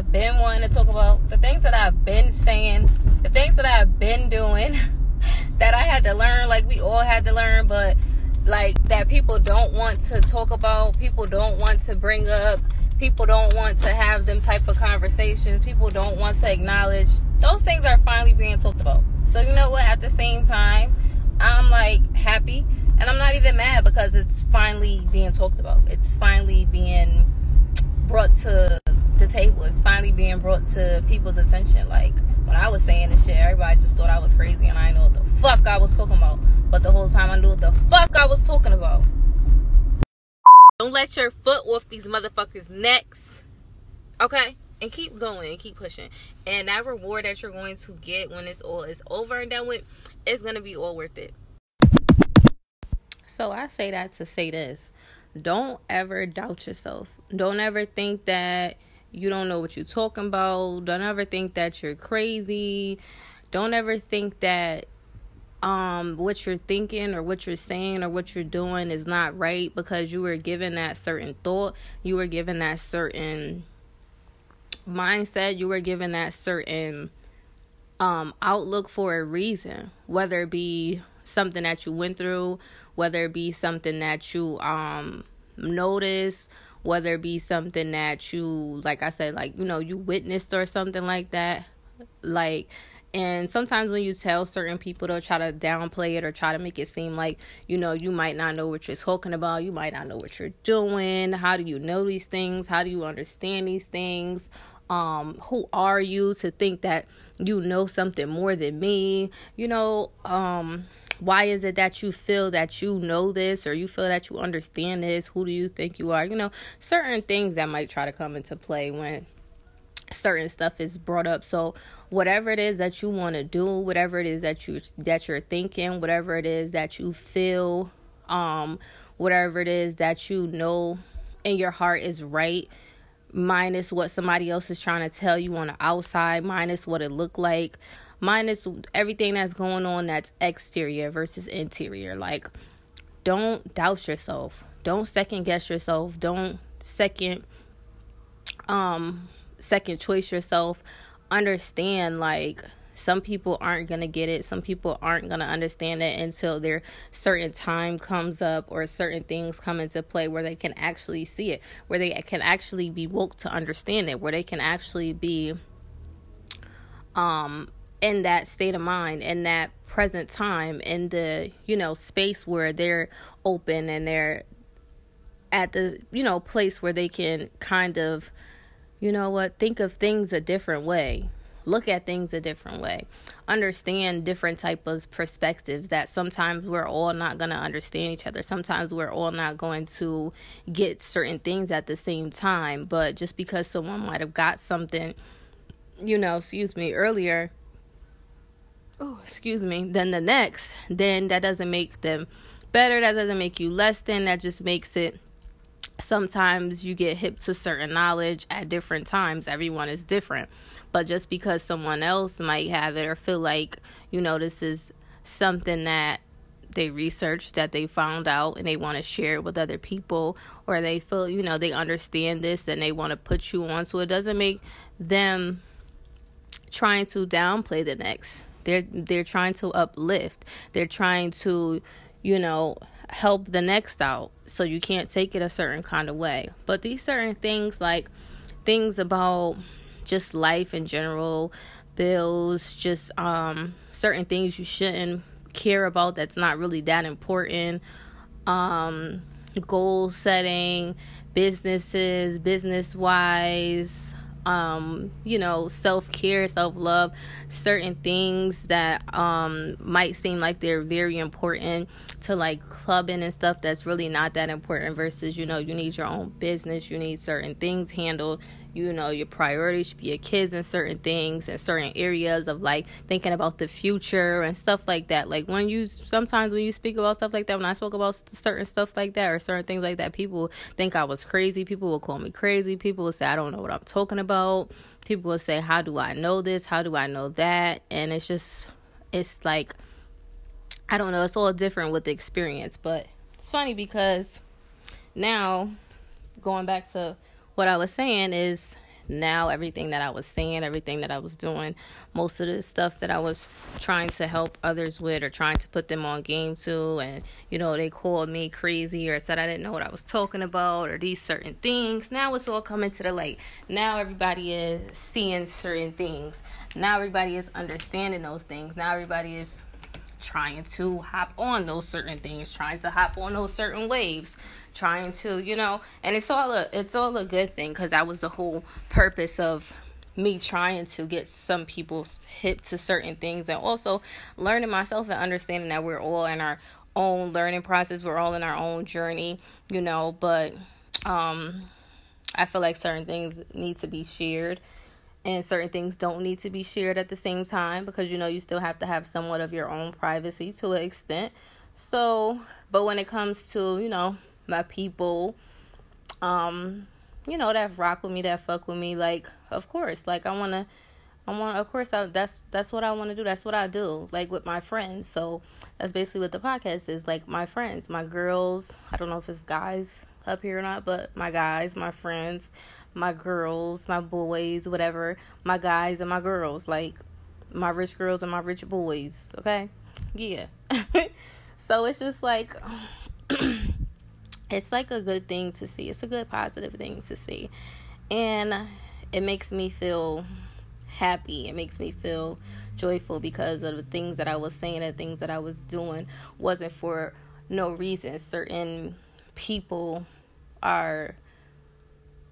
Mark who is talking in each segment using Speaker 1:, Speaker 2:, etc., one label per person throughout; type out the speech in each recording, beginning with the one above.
Speaker 1: I've been wanting to talk about, the things that I've been saying, the things that I've been doing that I had to learn, like we all had to learn, but like that people don't want to talk about, people don't want to bring up, people don't want to have them type of conversations, people don't want to acknowledge. Those things are finally being talked about. So you know what? At the same time, I'm like happy and I'm not even mad because it's finally being talked about. It's finally being brought to table. It's finally being brought to people's attention. Like when I was saying this shit, everybody just thought I was crazy and I didn't know what the fuck I was talking about. But the whole time I knew what the fuck I was talking about. Don't let your foot off these motherfuckers' necks. Okay? And keep going and keep pushing. And that reward that you're going to get when it's all is over and done with, it's gonna be all worth it. So I say that to say this. Don't ever doubt yourself. Don't ever think that you don't know what you're talking about. Don't ever think that you're crazy. Don't ever think that um what you're thinking or what you're saying or what you're doing is not right because you were given that certain thought, you were given that certain mindset, you were given that certain um outlook for a reason, whether it be something that you went through, whether it be something that you um notice, whether it be something that you like I said like you know you witnessed or something like that. Like and sometimes when you tell certain people they'll try to downplay it or try to make it seem like you know you might not know what you're talking about you might not know what you're doing how do you know these things how do you understand these things um who are you to think that you know something more than me you know um why is it that you feel that you know this or you feel that you understand this? Who do you think you are? You know, certain things that might try to come into play when certain stuff is brought up. So whatever it is that you want to do, whatever it is that you that you're thinking, whatever it is that you feel, um whatever it is that you know in your heart is right minus what somebody else is trying to tell you on the outside, minus what it looked like minus everything that's going on that's exterior versus interior. Like, don't doubt yourself. Don't second guess yourself. Don't second um second choice yourself. Understand like some people aren't going to get it. Some people aren't going to understand it until their certain time comes up or certain things come into play where they can actually see it, where they can actually be woke to understand it, where they can actually be um in that state of mind in that present time in the you know space where they're open and they're at the you know place where they can kind of you know what think of things a different way look at things a different way understand different type of perspectives that sometimes we're all not going to understand each other. Sometimes we're all not going to get certain things at the same time but just because someone might have got something you know excuse me earlier oh, excuse me, than the next, then that doesn't make them better. That doesn't make you less than. That just makes it sometimes you get hip to certain knowledge at different times. Everyone is different. But just because someone else might have it or feel like, you know, this is something that they researched that they found out and they want to share it with other people or they feel you know they understand this and they want to put you on so it doesn't make them trying to downplay the next they're they're trying to uplift. They're trying to, you know, help the next out. So you can't take it a certain kind of way. But these certain things like things about just life in general, bills, just um certain things you shouldn't care about that's not really that important. Um goal setting, businesses, business wise, um you know self-care self-love certain things that um might seem like they're very important to like clubbing and stuff that's really not that important versus you know you need your own business you need certain things handled you know your priorities should be your kids and certain things and certain areas of like thinking about the future and stuff like that. Like when you sometimes when you speak about stuff like that when i spoke about certain stuff like that or certain things like that people think i was crazy. People will call me crazy. People will say i don't know what i'm talking about. People will say how do i know this? How do i know that? And it's just it's like i don't know it's all different with the experience but it's funny because now going back to what I was saying is now everything that I was saying, everything that I was doing, most of the stuff that I was trying to help others with or trying to put them on game to and you know, they called me crazy or said I didn't know what I was talking about or these certain things. Now it's all coming to the light. Now everybody is seeing certain things. Now everybody is understanding those things. Now everybody is trying to hop on those certain things, trying to hop on those certain waves, trying to, you know, and it's all a it's all a good thing cuz that was the whole purpose of me trying to get some people hip to certain things and also learning myself and understanding that we're all in our own learning process, we're all in our own journey, you know, but um I feel like certain things need to be shared and certain things don't need to be shared at the same time because you know you still have to have somewhat of your own privacy to an extent. So, but when it comes to, you know, my people um you know that rock with me, that fuck with me like of course, like I want to I want of course I, that's that's what I want to do. That's what I do like with my friends. So, that's basically what the podcast is like my friends, my girls, I don't know if it's guys up here or not, but my guys, my friends, my girls, my boys, whatever, my guys and my girls, like my rich girls and my rich boys, okay? Yeah. so it's just like it's like a good thing to see. It's a good positive thing to see. And it makes me feel happy. It makes me feel joyful because of the things that I was saying, the things that I was doing wasn't for no reason. Certain people are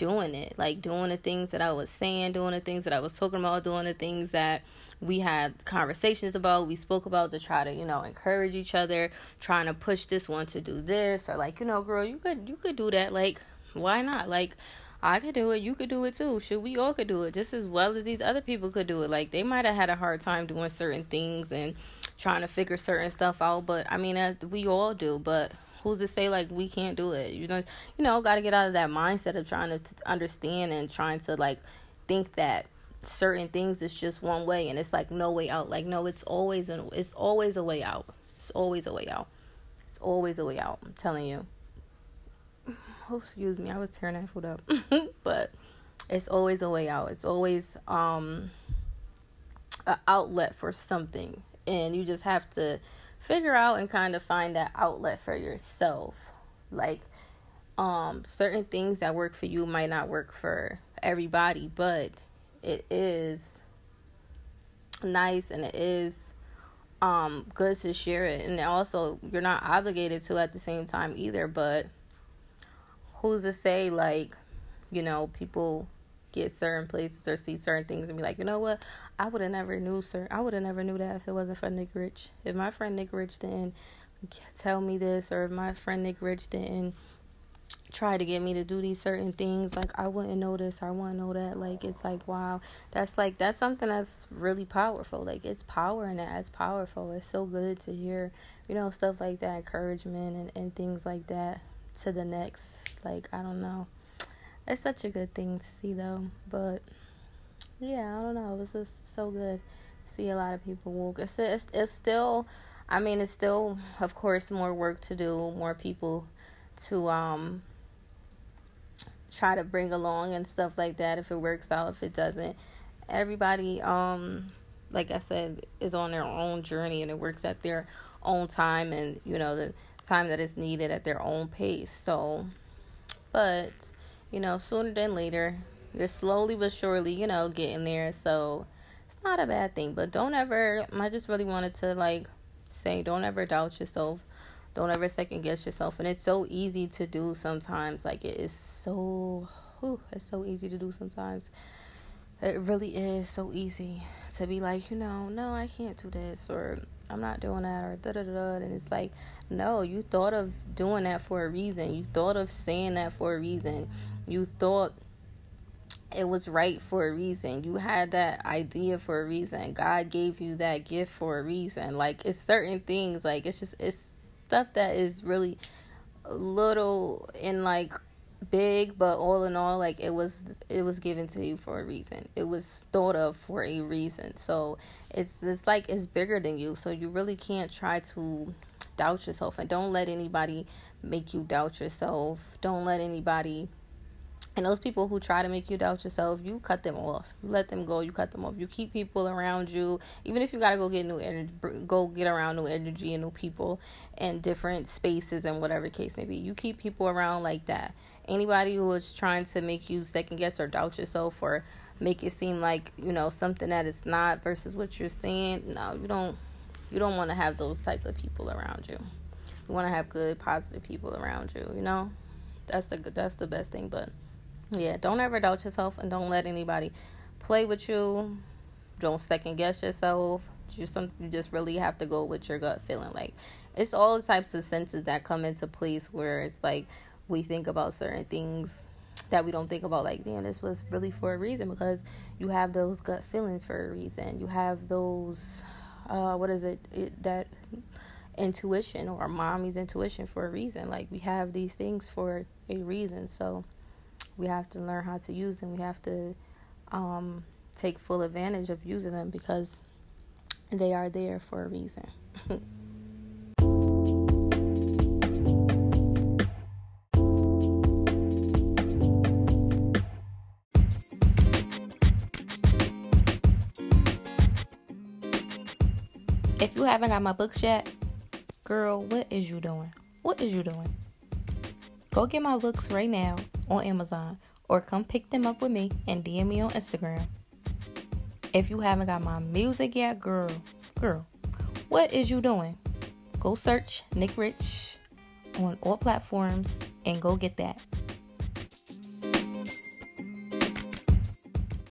Speaker 1: doing it, like doing the things that I was saying, doing the things that I was talking about, doing the things that we had conversations about, we spoke about to try to, you know, encourage each other, trying to push this one to do this or like, you know, girl, you could you could do that. Like, why not? Like I could do it, you could do it too. Should we all could do it just as well as these other people could do it. Like they might have had a hard time doing certain things and trying to figure certain stuff out, but I mean, uh, we all do, but who's to say like we can't do it? You know you know got to get out of that mindset of trying to t- understand and trying to like think that certain things is just one way and it's like no way out. Like no it's always an it's always a way out. It's always a way out. It's always a way out i'm telling you. Oh excuse me i was tearing that food up. But it's always a way out. It's always um an outlet for something. And you just have to figure out and kind of find that outlet for yourself. Like um certain things that work for you might not work for everybody, but it is nice and it is um good to share it and also you're not obligated to at the same time either, but who's to say like you know people get certain places or see certain things and be like, you know what, I would have never knew, sir. I would have never knew that if it wasn't for Nick Rich. If my friend Nick Rich didn't tell me this, or if my friend Nick Rich didn't try to get me to do these certain things, like I wouldn't know this, I wouldn't know that. Like it's like wow, that's like that's something that's really powerful. Like it's power in that. It's powerful. It's so good to hear, you know, stuff like that, encouragement and and things like that to the next. Like I don't know it's such a good thing to see though. But yeah, I don't know. Was just so good to see a lot of people walk. It's it's, it's still, I mean, it's still of course more work to do, more people to um try to bring along and stuff like that. If it works out, if it doesn't, everybody um like I said is on their own journey and it works at their own time and you know the time that is needed at their own pace. So, but you know, sooner than later. You're slowly but surely, you know, getting there. So it's not a bad thing. But don't ever, I just really wanted to like say, don't ever doubt yourself. Don't ever second guess yourself. And it's so easy to do sometimes. Like it is so, whew, it's so easy to do sometimes. It really is so easy to be like, you know, no, I can't do this or I'm not doing that or da da da. And it's like, no, you thought of doing that for a reason. You thought of saying that for a reason. You thought it was right for a reason. You had that idea for a reason. God gave you that gift for a reason. Like it's certain things. Like it's just it's stuff that is really little and like big, but all in all, like it was it was given to you for a reason. It was thought of for a reason. So it's it's like it's bigger than you. So you really can't try to doubt yourself and don't let anybody make you doubt yourself. Don't let anybody And those people who try to make you doubt yourself, you cut them off. You let them go. You cut them off. You keep people around you, even if you gotta go get new energy, go get around new energy and new people and different spaces and whatever the case may be. You keep people around like that. Anybody who is trying to make you second guess or doubt yourself or make it seem like you know something that is not versus what you're saying, no, you don't. You don't want to have those type of people around you. You want to have good, positive people around you. You know, that's the that's the best thing. But yeah, don't ever doubt yourself and don't let anybody play with you. Don't second guess yourself. You you just really have to go with your gut feeling. Like it's all the types of senses that come into place where it's like we think about certain things that we don't think about like damn this was really for a reason because you have those gut feelings for a reason you have those uh what is it, it that intuition or mommy's intuition for a reason like we have these things for a reason so we have to learn how to use them. We have to um, take full advantage of using them because they are there for a reason. if you haven't got my books yet, girl, what is you doing? What is you doing? Go get my books right now on Amazon or come pick them up with me and DM me on Instagram. If you haven't got my music yet, girl, girl, what is you doing? Go search Nick Rich on all platforms and go get that.